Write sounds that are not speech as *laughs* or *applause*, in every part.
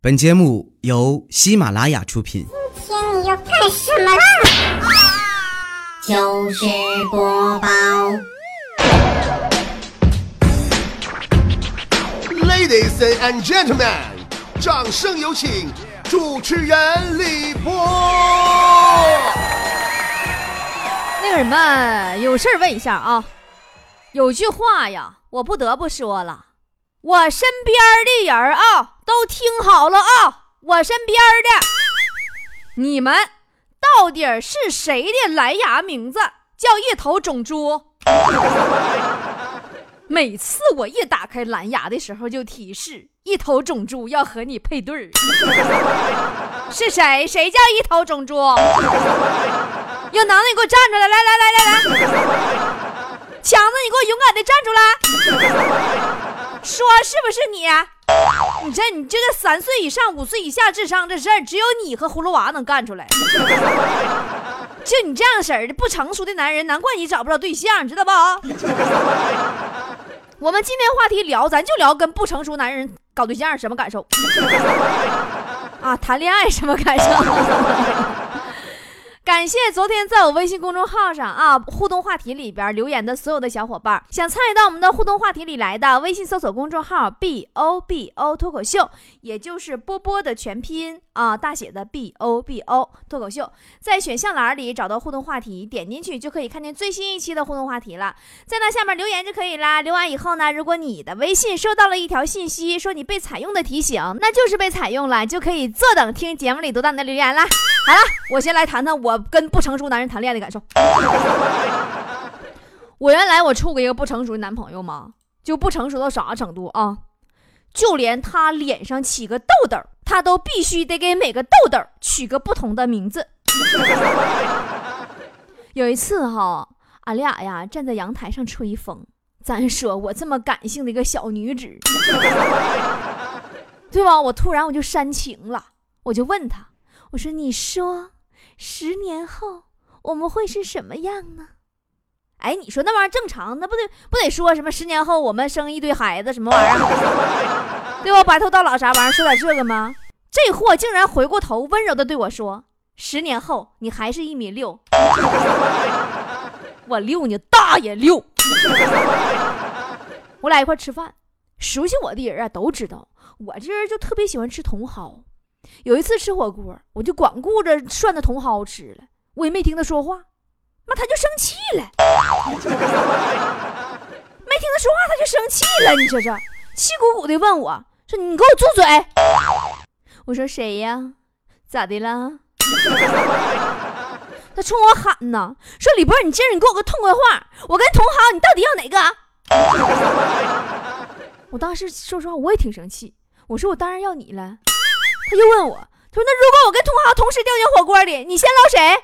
本节目由喜马拉雅出品。今天你要干什么啦？就是播报，Ladies and gentlemen，掌声有请主持人李波。那个什么，有事儿问一下啊。有句话呀，我不得不说了，我身边的人啊，都听好了啊，我身边的你们到底是谁的蓝牙名字叫一头种猪？*laughs* 每次我一打开蓝牙的时候，就提示一头种猪要和你配对儿。是谁？谁叫一头种猪？有能耐你给我站出来！来来来来来，强子，你给我勇敢的站出来！说是不是你？你这你这个三岁以上、五岁以下智商这事儿，只有你和葫芦娃能干出来。*laughs* 就你这样式儿的不成熟的男人，难怪你找不着对象，知道不？*laughs* 我们今天话题聊，咱就聊跟不成熟男人搞对象什么感受 *laughs* 啊？谈恋爱什么感受？感谢昨天在我微信公众号上啊互动话题里边留言的所有的小伙伴，想参与到我们的互动话题里来的，微信搜索公众号 b o b o 脱口秀，也就是波波的全拼啊，大写的 b o b o 脱口秀，在选项栏里找到互动话题，点进去就可以看见最新一期的互动话题了，在那下面留言就可以啦。留完以后呢，如果你的微信收到了一条信息，说你被采用的提醒，那就是被采用了，就可以坐等听节目里读到你的留言啦。好了，我先来谈谈我跟不成熟男人谈恋爱的感受。*laughs* 我原来我处过一个不成熟的男朋友嘛，就不成熟到啥程度啊？就连他脸上起个痘痘，他都必须得给每个痘痘取个不同的名字。*laughs* 有一次哈，俺俩呀站在阳台上吹风，咱说我这么感性的一个小女子，*laughs* 对吧？我突然我就煽情了，我就问他。我说：“你说，十年后我们会是什么样呢？”哎，你说那玩意儿正常，那不得不得说什么？十年后我们生一堆孩子，什么玩意儿？*laughs* 对吧？白头到老啥玩意儿？说点这个吗？这货竟然回过头温柔的对我说：“十年后你还是一米六。”我六你大爷六！*laughs* 我俩一块吃饭，熟悉我的人啊都知道，我这人就特别喜欢吃茼蒿。有一次吃火锅，我就光顾着涮那茼蒿吃了，我也没听他说话，妈他就生气了，没听他说话他就生气了，你说这气鼓鼓的问我说：“你给我住嘴！”我说：“谁呀？咋的了？” *laughs* 他冲我喊呢，说：“李波，你今儿你给我个痛快话，我跟茼蒿你到底要哪个？” *laughs* 我当时说实话我也挺生气，我说：“我当然要你了。”他就问我，他说：“那如果我跟同行同时掉进火锅里，你先捞谁？”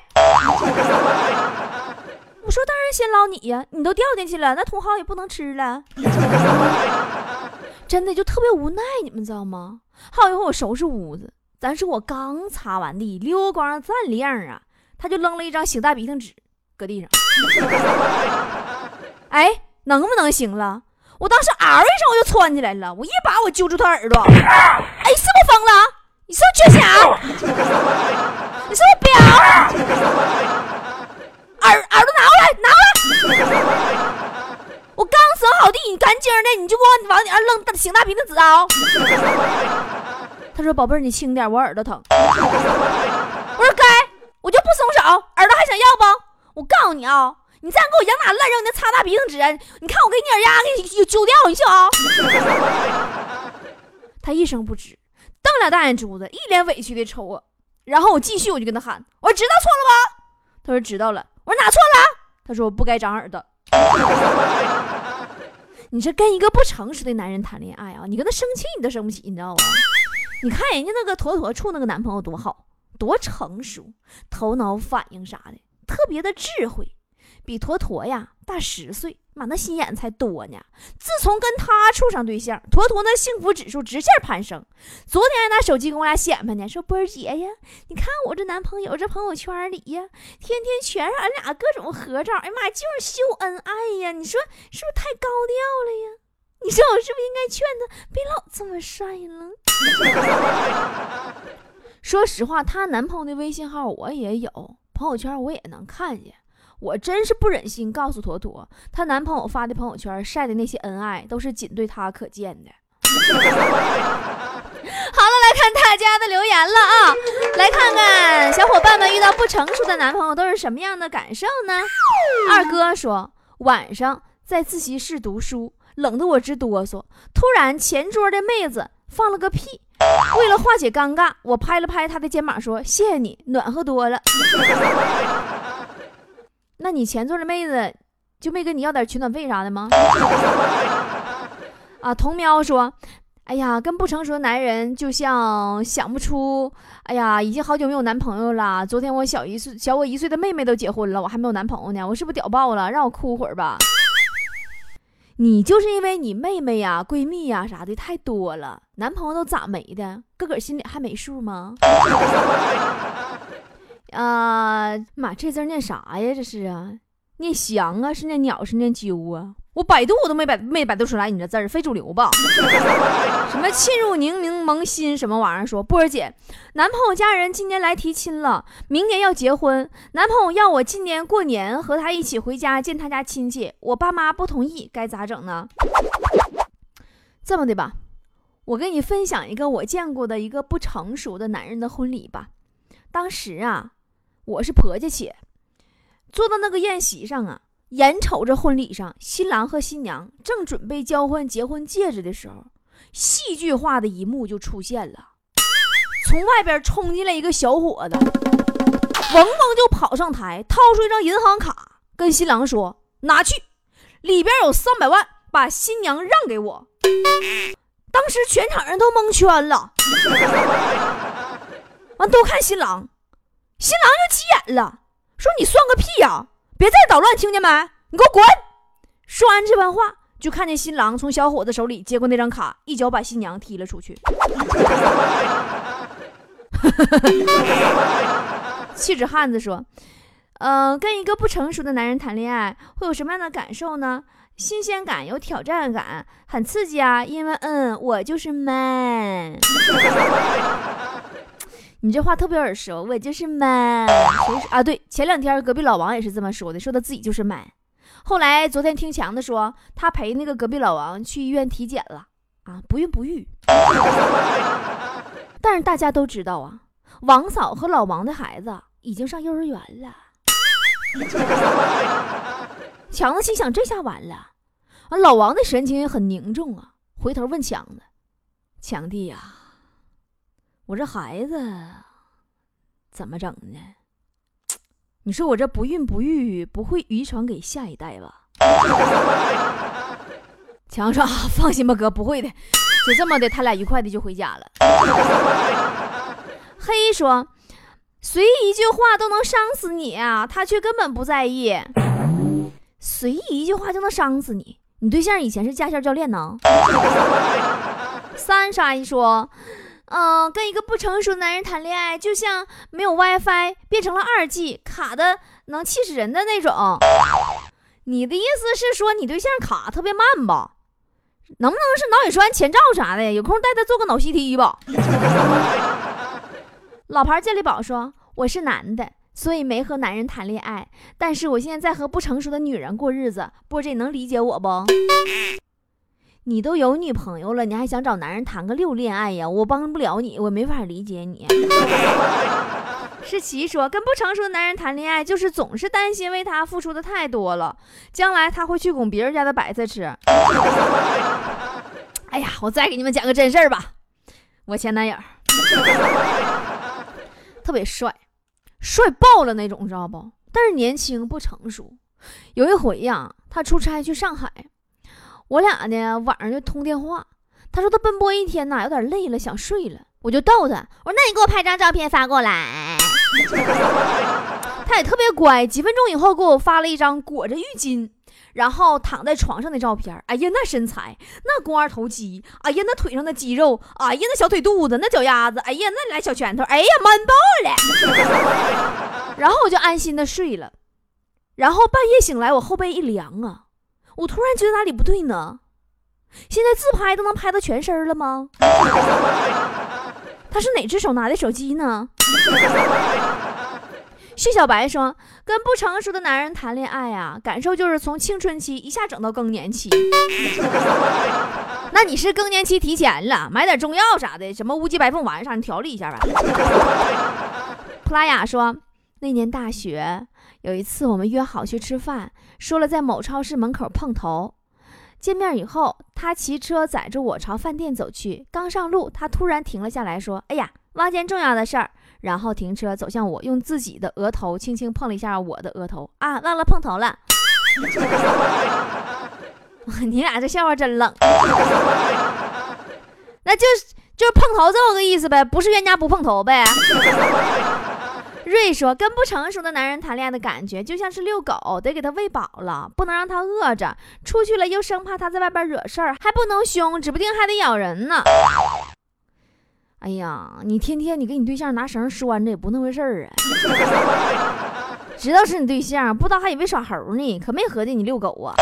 *laughs* 我说：“当然先捞你呀，你都掉进去了，那同行也不能吃了。”真的就特别无奈，你们知道吗？好一会我收拾屋子，咱说我刚擦完地，溜光锃亮啊，他就扔了一张擤大鼻涕纸搁地上。*laughs* 哎，能不能行了？我当时嗷一声我就窜起来了，我一把我揪住他耳朵，哎，是不是疯了？你是不是缺钱？你是不是婊？耳耳朵拿过来，拿过来！我刚整好地，你干净的，你就给我往你那扔擤大鼻涕纸啊！他说：“宝贝儿，你轻点，我耳朵疼。”我说：“该，我就不松手，耳朵还想要不？我告诉你啊！”你再给我往哪乱扔那擦大鼻涕纸？你看我给你耳压给你揪掉，你信啊？他一声不吱，瞪俩大眼珠子，一脸委屈的瞅我。然后我继续，我就跟他喊：“我说知道错了吧？”他说知道了。我说哪错了？他说我不该长耳朵。*laughs* 你这跟一个不成熟的男人谈恋爱啊，你跟他生气你都生不起，你知道吗？你看人家那个妥妥处那个男朋友多好，多成熟，头脑反应啥的特别的智慧。比坨坨呀大十岁，妈那心眼才多呢。自从跟他处上对象，坨坨那幸福指数直线攀升。昨天还拿手机跟我俩显摆呢，说波儿姐呀，你看我这男朋友这朋友圈里呀，天天全是俺俩各种合照，哎呀妈，就是秀恩爱呀。你说是不是太高调了呀？你说我是不是应该劝他别老这么帅了？*laughs* 说实话，她男朋友的微信号我也有，朋友圈我也能看见。我真是不忍心告诉坨坨，她男朋友发的朋友圈晒的那些恩爱，都是仅对她可见的。*laughs* 好了，来看大家的留言了啊！来看看小伙伴们遇到不成熟的男朋友都是什么样的感受呢？二哥说，晚上在自习室读书，冷得我直哆嗦。突然前桌的妹子放了个屁，为了化解尴尬，我拍了拍她的肩膀说：“谢谢你，暖和多了。”那你前座的妹子就没跟你要点取暖费啥的吗？*laughs* 啊，童喵说。哎呀，跟不成熟的男人就像想不出。哎呀，已经好久没有男朋友了。昨天我小一岁、小我一岁的妹妹都结婚了，我还没有男朋友呢。我是不是屌爆了？让我哭会儿吧。你就是因为你妹妹呀、闺蜜呀啥的太多了，男朋友都咋没的？个个心里还没数吗？啊妈，这字念啥呀？这是啊，念翔啊，是念鸟，是念鸠啊？我百度我都没百没百度出来你这字儿，非主流吧？*laughs* 什么沁入柠檬萌心什么玩意儿？说波儿姐，男朋友家人今年来提亲了，明年要结婚，男朋友要我今年过年和他一起回家见他家亲戚，我爸妈不同意，该咋整呢？这么的吧，我跟你分享一个我见过的一个不成熟的男人的婚礼吧。当时啊，我是婆家且坐到那个宴席上啊。眼瞅着婚礼上，新郎和新娘正准备交换结婚戒指的时候，戏剧化的一幕就出现了。从外边冲进来一个小伙子，嗡嗡就跑上台，掏出一张银行卡，跟新郎说：“拿去，里边有三百万，把新娘让给我。”当时全场人都蒙圈了，完都看新郎，新郎就急眼了，说：“你算个屁呀！”别再捣乱，听见没？你给我滚！说完这番话，就看见新郎从小伙子手里接过那张卡，一脚把新娘踢了出去。*laughs* 气质汉子说：“嗯，跟一个不成熟的男人谈恋爱，会有什么样的感受呢？新鲜感，有挑战感，很刺激啊！因为，嗯，我就是 man。”你这话特别耳熟，我就是 man。啊？对，前两天隔壁老王也是这么说的，说他自己就是满。后来昨天听强子说，他陪那个隔壁老王去医院体检了啊，不孕不育。*laughs* 但是大家都知道啊，王嫂和老王的孩子已经上幼儿园了。*laughs* 强子心想，这下完了。啊，老王的神情也很凝重啊，回头问强子：“强弟呀。”我这孩子怎么整呢？你说我这不孕不育不会遗传给下一代吧？*laughs* 强说：“放心吧，哥，不会的。”就这么的，他俩愉快的就回家了。*laughs* 黑说：“随意一句话都能伤死你啊！”他却根本不在意。随意一句话就能伤死你？你对象以前是驾校教练呢？*laughs* 三傻一说。嗯，跟一个不成熟的男人谈恋爱，就像没有 WiFi 变成了二 G，卡的能气死人的那种。你的意思是说你对象卡特别慢吧？能不能是脑血栓、前兆啥的？有空带他做个脑 CT 吧。*laughs* 老牌健力宝说：“我是男的，所以没和男人谈恋爱，但是我现在在和不成熟的女人过日子。波姐能理解我不？”你都有女朋友了，你还想找男人谈个六恋爱呀？我帮不了你，我没法理解你。*laughs* 诗琪说，跟不成熟的男人谈恋爱，就是总是担心为他付出的太多了，将来他会去拱别人家的白菜吃。哎呀，我再给你们讲个真事儿吧。我前男友特别帅，帅爆了那种，知道不？但是年轻不成熟。有一回呀，他出差去上海。我俩呢，晚上就通电话。他说他奔波一天呐，有点累了，想睡了。我就逗他，我说：“那你给我拍张照片发过来。*laughs* ”他也特别乖，几分钟以后给我发了一张裹着浴巾，然后躺在床上的照片。哎呀，那身材，那肱二头肌，哎呀，那腿上的肌肉，哎呀，那小腿肚子，那脚丫子，哎呀，那俩小拳头，哎呀，man 爆了。*laughs* 然后我就安心的睡了。然后半夜醒来，我后背一凉啊。我突然觉得哪里不对呢？现在自拍都能拍到全身了吗？*laughs* 他是哪只手拿的手机呢？*laughs* 谢小白说：“跟不成熟的男人谈恋爱啊，感受就是从青春期一下整到更年期。*laughs* 那你是更年期提前了，买点中药啥的，什么乌鸡白凤丸啥，你调理一下呗。”普拉雅说：“那年大学有一次，我们约好去吃饭，说了在某超市门口碰头。见面以后，他骑车载着我朝饭店走去。刚上路，他突然停了下来，说：‘哎呀，忘件重要的事儿。’然后停车走向我，用自己的额头轻轻碰了一下我的额头。啊，忘了碰头了。*laughs* 你俩这笑话真冷。那就是就是碰头这么个意思呗，不是冤家不碰头呗。”瑞说：“跟不成熟的男人谈恋爱的感觉，就像是遛狗，得给他喂饱了，不能让他饿着。出去了又生怕他在外边惹事儿，还不能凶，指不定还得咬人呢。哎呀，你天天你给你对象拿绳拴着，也不那回事儿啊。*laughs* 知道是你对象，不知道还以为耍猴呢，可没合计你遛狗啊。”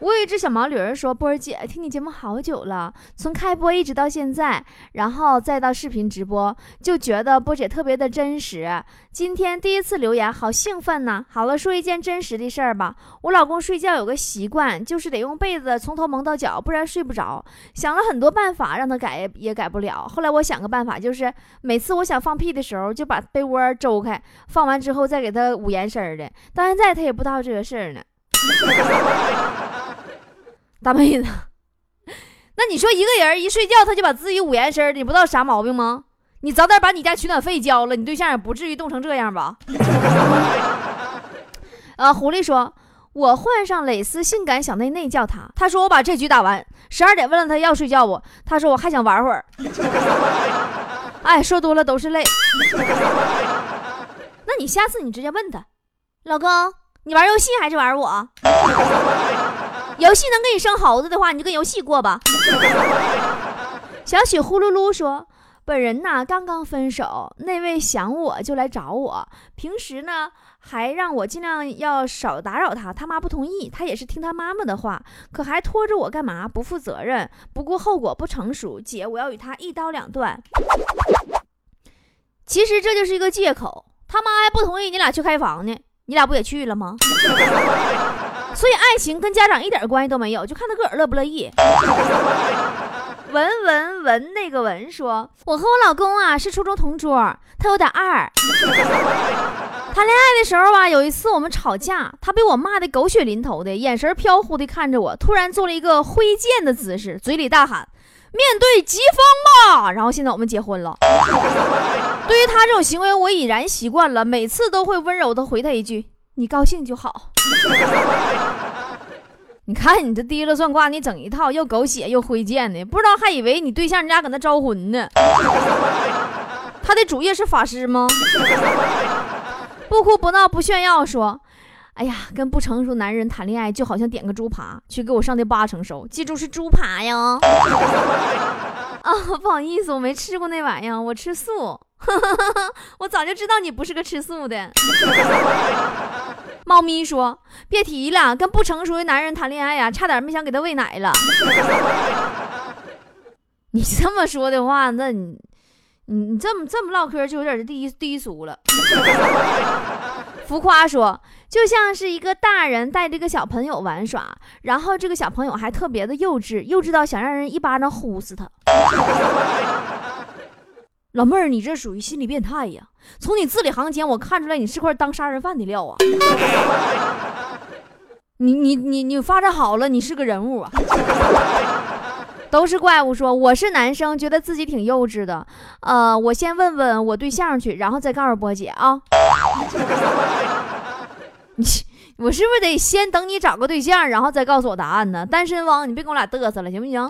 我有一只小毛驴儿说：“波儿姐，听你节目好久了，从开播一直到现在，然后再到视频直播，就觉得波姐特别的真实。今天第一次留言，好兴奋呐！好了，说一件真实的事儿吧。我老公睡觉有个习惯，就是得用被子从头蒙到脚，不然睡不着。想了很多办法让他改，也改不了。后来我想个办法，就是每次我想放屁的时候，就把被窝周开，放完之后再给他捂严实的。到现在他也不知道这个事儿呢。*laughs* ”大妹子，*laughs* 那你说一个人一睡觉他就把自己捂严身你不知道啥毛病吗？你早点把你家取暖费交了，你对象也不至于冻成这样吧？*laughs* 呃，狐狸说，我换上蕾丝性感小内内叫他，他说我把这局打完，十二点问了他要睡觉不？他说我还想玩会儿。*laughs* 哎，说多了都是泪。那你下次你直接问他，老公，你玩游戏还是玩我？游戏能给你生猴子的话，你就跟游戏过吧。*laughs* 小雪呼噜噜说：“本人呐，刚刚分手，那位想我就来找我，平时呢还让我尽量要少打扰他，他妈不同意，他也是听他妈妈的话，可还拖着我干嘛？不负责任，不顾后果，不成熟。姐，我要与他一刀两断。其实这就是一个借口，他妈还不同意你俩去开房呢，你俩不也去了吗？” *laughs* 所以爱情跟家长一点关系都没有，就看他个儿乐不乐意。文文文那个文说：“我和我老公啊是初中同桌，他有点二。谈恋爱的时候吧，有一次我们吵架，他被我骂的狗血淋头的，眼神飘忽的看着我，突然做了一个挥剑的姿势，嘴里大喊：‘面对疾风吧！’然后现在我们结婚了。对于他这种行为，我已然习惯了，每次都会温柔的回他一句。”你高兴就好。*laughs* 你看你这提了算卦，你整一套又狗血又挥剑的，不知道还以为你对象家搁那招魂呢。他的主业是法师吗？不哭不闹不炫耀，说，哎呀，跟不成熟男人谈恋爱就好像点个猪扒去给我上的八成熟，记住是猪扒呀。*laughs* 啊，不好意思，我没吃过那玩意儿，我吃素。*laughs* 我早就知道你不是个吃素的。猫咪说：“别提了，跟不成熟的男人谈恋爱呀，差点没想给他喂奶了。*laughs* ”你这么说的话，那你你你这么这么唠嗑就有点低低俗了。浮夸说：“就像是一个大人带着个小朋友玩耍，然后这个小朋友还特别的幼稚，幼稚到想让人一巴掌呼死他。”老妹儿，你这属于心理变态呀！从你字里行间，我看出来你是块当杀人犯的料啊！*laughs* 你你你你发展好了，你是个人物啊！*laughs* 都是怪物说我是男生，觉得自己挺幼稚的。呃，我先问问我对象去，然后再告诉波姐啊。*laughs* 你我是不是得先等你找个对象，然后再告诉我答案呢？单身汪，你别跟我俩嘚瑟了，行不行？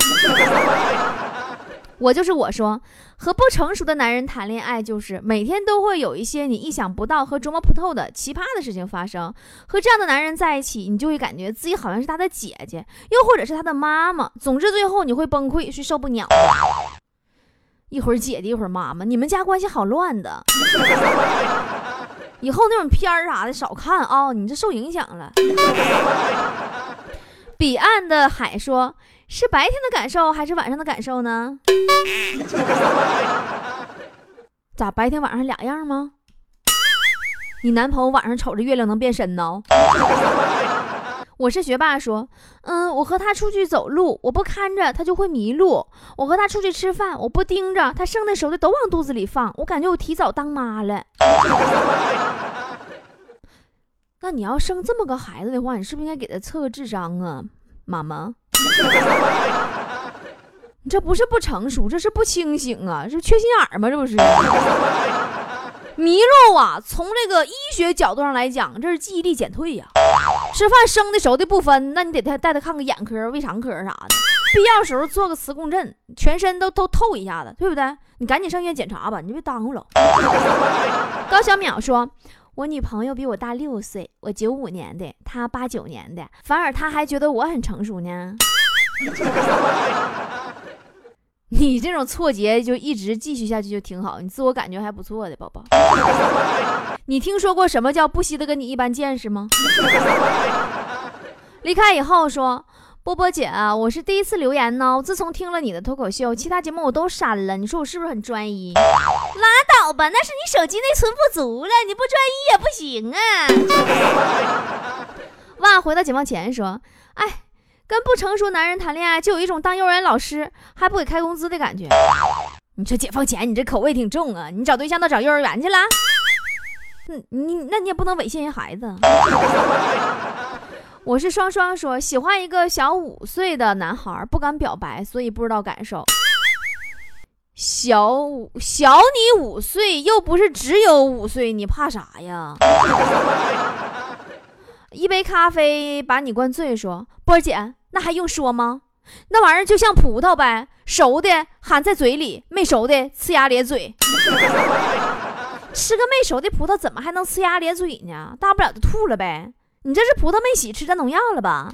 我就是我说，和不成熟的男人谈恋爱，就是每天都会有一些你意想不到和琢磨不透的奇葩的事情发生。和这样的男人在一起，你就会感觉自己好像是他的姐姐，又或者是他的妈妈。总之，最后你会崩溃，是受不了的。一会儿姐姐，一会儿妈妈，你们家关系好乱的。以后那种片儿啥的少看啊，你这受影响了。*laughs* 彼岸的海说。是白天的感受还是晚上的感受呢？*laughs* 咋白天晚上俩样吗？你男朋友晚上瞅着月亮能变身呢？*laughs* 我是学霸，说，嗯，我和他出去走路，我不看着他就会迷路；我和他出去吃饭，我不盯着他生的熟的都往肚子里放，我感觉我提早当妈了。*laughs* 那你要生这么个孩子的话，你是不是应该给他测个智商啊，妈妈？你 *laughs* 这不是不成熟，这是不清醒啊，这缺心眼儿吗？这不是？*laughs* 迷路啊！从这个医学角度上来讲，这是记忆力减退呀。吃饭生的熟的不分，那你得带带他看个眼科、胃肠科啥的，必要时候做个磁共振，全身都都透一下子，对不对？你赶紧上医院检查吧，你别耽误了。*laughs* 高小淼说：“我女朋友比我大六岁，我九五年的，她八九年的，反而她还觉得我很成熟呢。” *laughs* 你这种错觉就一直继续下去就挺好，你自我感觉还不错的宝宝。你听说过什么叫不惜的跟你一般见识吗？离开以后说，波波姐啊，我是第一次留言呢。自从听了你的脱口秀，其他节目我都删了。你说我是不是很专一？拉倒吧，那是你手机内存不足了，你不专一也不行啊。*laughs* 哇，回到解放前说，哎。跟不成熟男人谈恋爱，就有一种当幼儿园老师还不给开工资的感觉。你这解放前，你这口味挺重啊！你找对象都找幼儿园去了？嗯，你那你也不能猥亵人孩子。*laughs* 我是双双说喜欢一个小五岁的男孩，不敢表白，所以不知道感受。小小你五岁，又不是只有五岁，你怕啥呀？*laughs* 一杯咖啡把你灌醉，说波姐。那还用说吗？那玩意儿就像葡萄呗，熟的含在嘴里，没熟的呲牙咧嘴。吃个没熟的葡萄，怎么还能呲牙咧嘴呢？大不了就吐了呗。你这是葡萄没洗，吃着农药了吧？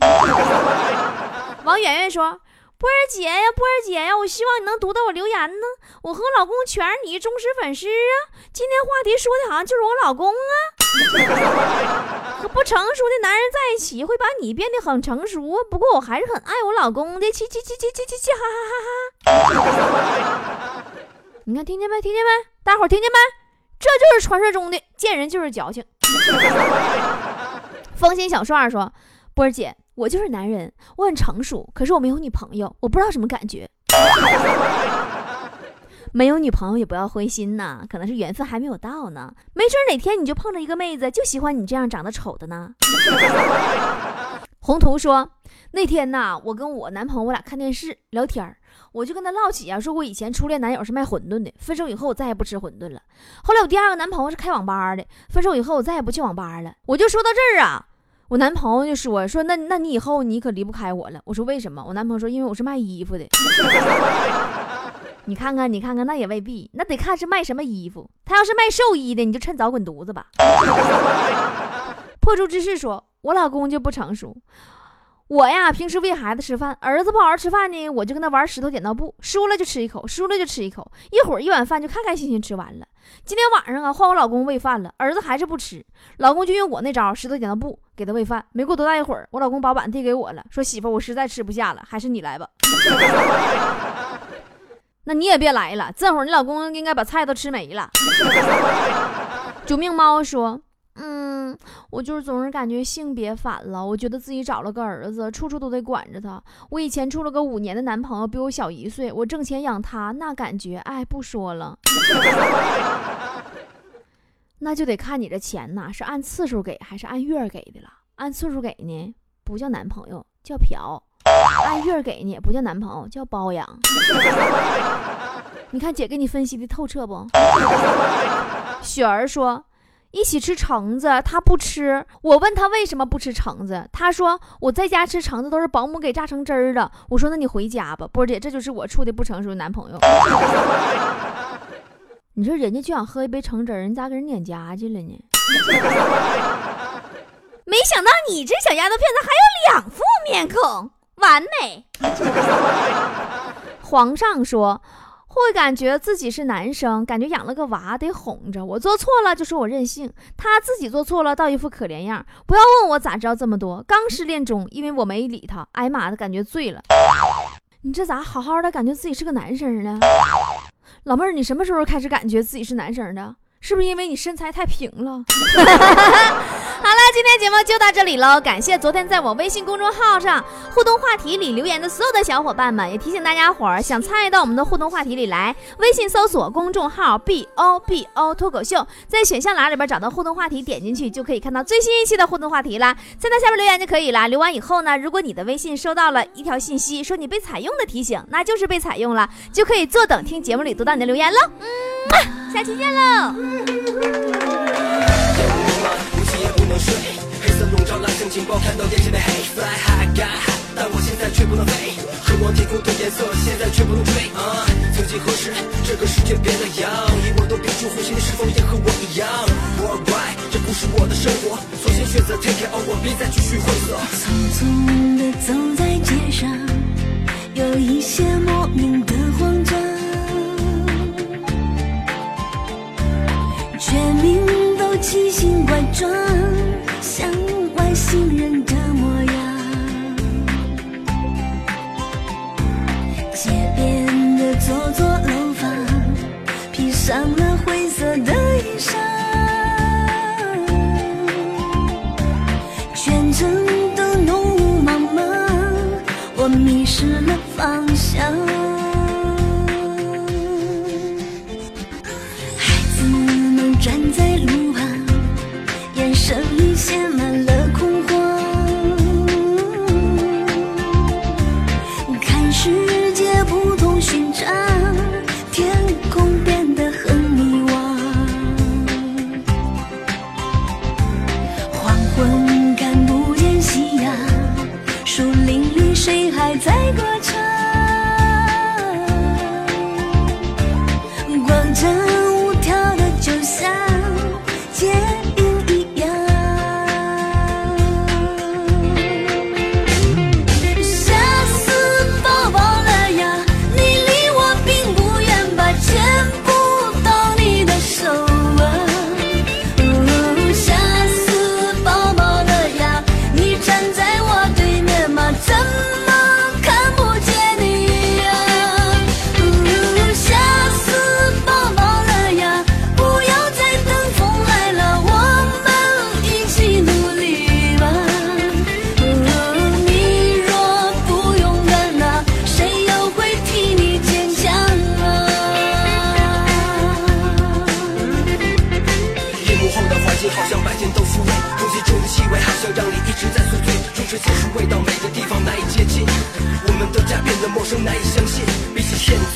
*laughs* 王媛媛说：“波儿姐呀，波儿姐呀，我希望你能读到我留言呢。我和我老公全是你忠实粉丝啊。今天话题说的好像就是我老公啊。*laughs* ”和不成熟的男人在一起会把你变得很成熟，不过我还是很爱我老公的，气气气气气气气，哈哈哈哈！*laughs* 你看，听见没？听见没？大伙儿听见没？这就是传说中的见人就是矫情。*laughs* 风心小帅说：“波儿姐，我就是男人，我很成熟，可是我没有女朋友，我不知道什么感觉。*laughs* ”没有女朋友也不要灰心呐，可能是缘分还没有到呢。没准哪天你就碰着一个妹子，就喜欢你这样长得丑的呢。*laughs* 宏图说，那天呐，我跟我男朋友我俩看电视聊天我就跟他唠起啊，说我以前初恋男友是卖馄饨的，分手以后我再也不吃馄饨了。后来我第二个男朋友是开网吧的，分手以后我再也不去网吧了。我就说到这儿啊，我男朋友就说说那那你以后你可离不开我了。我说为什么？我男朋友说因为我是卖衣服的。*laughs* 你看看，你看看，那也未必，那得看是卖什么衣服。他要是卖寿衣的，你就趁早滚犊子吧。*laughs* 破竹之士说：“我老公就不成熟，我呀，平时喂孩子吃饭，儿子不好好吃饭呢，我就跟他玩石头剪刀布，输了就吃一口，输了就吃一口，一会儿一碗饭就开开心心吃完了。今天晚上啊，换我老公喂饭了，儿子还是不吃，老公就用我那招石头剪刀布给他喂饭。没过多大一会儿，我老公把碗递给我了，说媳妇，我实在吃不下了，还是你来吧。*laughs* ”那你也别来了，这会儿你老公应该把菜都吃没了。*laughs* 救命猫说：“嗯，我就是总是感觉性别反了，我觉得自己找了个儿子，处处都得管着他。我以前处了个五年的男朋友，比我小一岁，我挣钱养他，那感觉，哎，不说了。*laughs* 那就得看你这钱呐，是按次数给还是按月给的了。按次数给呢，不叫男朋友，叫嫖。”按月给呢不叫男朋友，叫包养。*laughs* 你看姐给你分析的透彻不？雪儿说一起吃橙子，他不吃。我问他为什么不吃橙子，他说我在家吃橙子都是保姆给榨成汁儿的。我说那你回家吧，波姐，这就是我处的不成熟男朋友。你说人家就想喝一杯橙汁儿，人咋给人撵家去了呢？*laughs* 没想到你这小丫头片子还有两副面孔。完美。*laughs* 皇上说会感觉自己是男生，感觉养了个娃得哄着我，做错了就说我任性，他自己做错了倒一副可怜样。不要问我咋知道这么多，刚失恋中，因为我没理他，哎妈的，感觉醉了。你这咋好好的感觉自己是个男生呢？老妹儿，你什么时候开始感觉自己是男生的？是不是因为你身材太平了？*laughs* 好了，今天节目就到这里喽，感谢昨天在我微信公众号上互动话题里留言的所有的小伙伴们，也提醒大家伙儿想参与到我们的互动话题里来，微信搜索公众号 B O B O 脱口秀，在选项栏里边找到互动话题，点进去就可以看到最新一期的互动话题啦，在那下面留言就可以啦。留完以后呢，如果你的微信收到了一条信息，说你被采用的提醒，那就是被采用了，就可以坐等听节目里读到你的留言喽。嗯，*laughs* 下期见喽。笼罩蓝色情报，看到眼前的黑，fly high got high，但我现在却不能飞，渴望天空的颜色，现在却不能追。啊，曾几何时，这个世界变得样，以我都屏住呼吸，你是否也和我一样？Worldwide，这不是我的生活，索性选择 take it all，我别再继续灰色。匆匆地走在街上，有一些莫名的慌张，全民都奇形怪状，上了灰色的衣裳。全城都浓雾茫茫，我迷失了方向。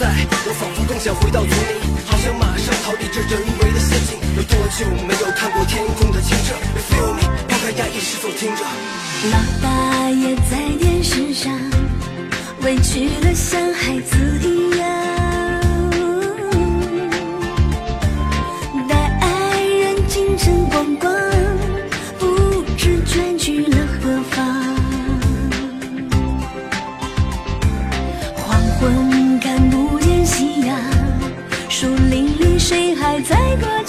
在，我仿佛更想回到丛林，好想马上逃离这人为的陷阱。有多久没有看过天空的清澈 feel me？抛开压抑，是否听着？老大爷在电视上委屈的像孩子一样，再过。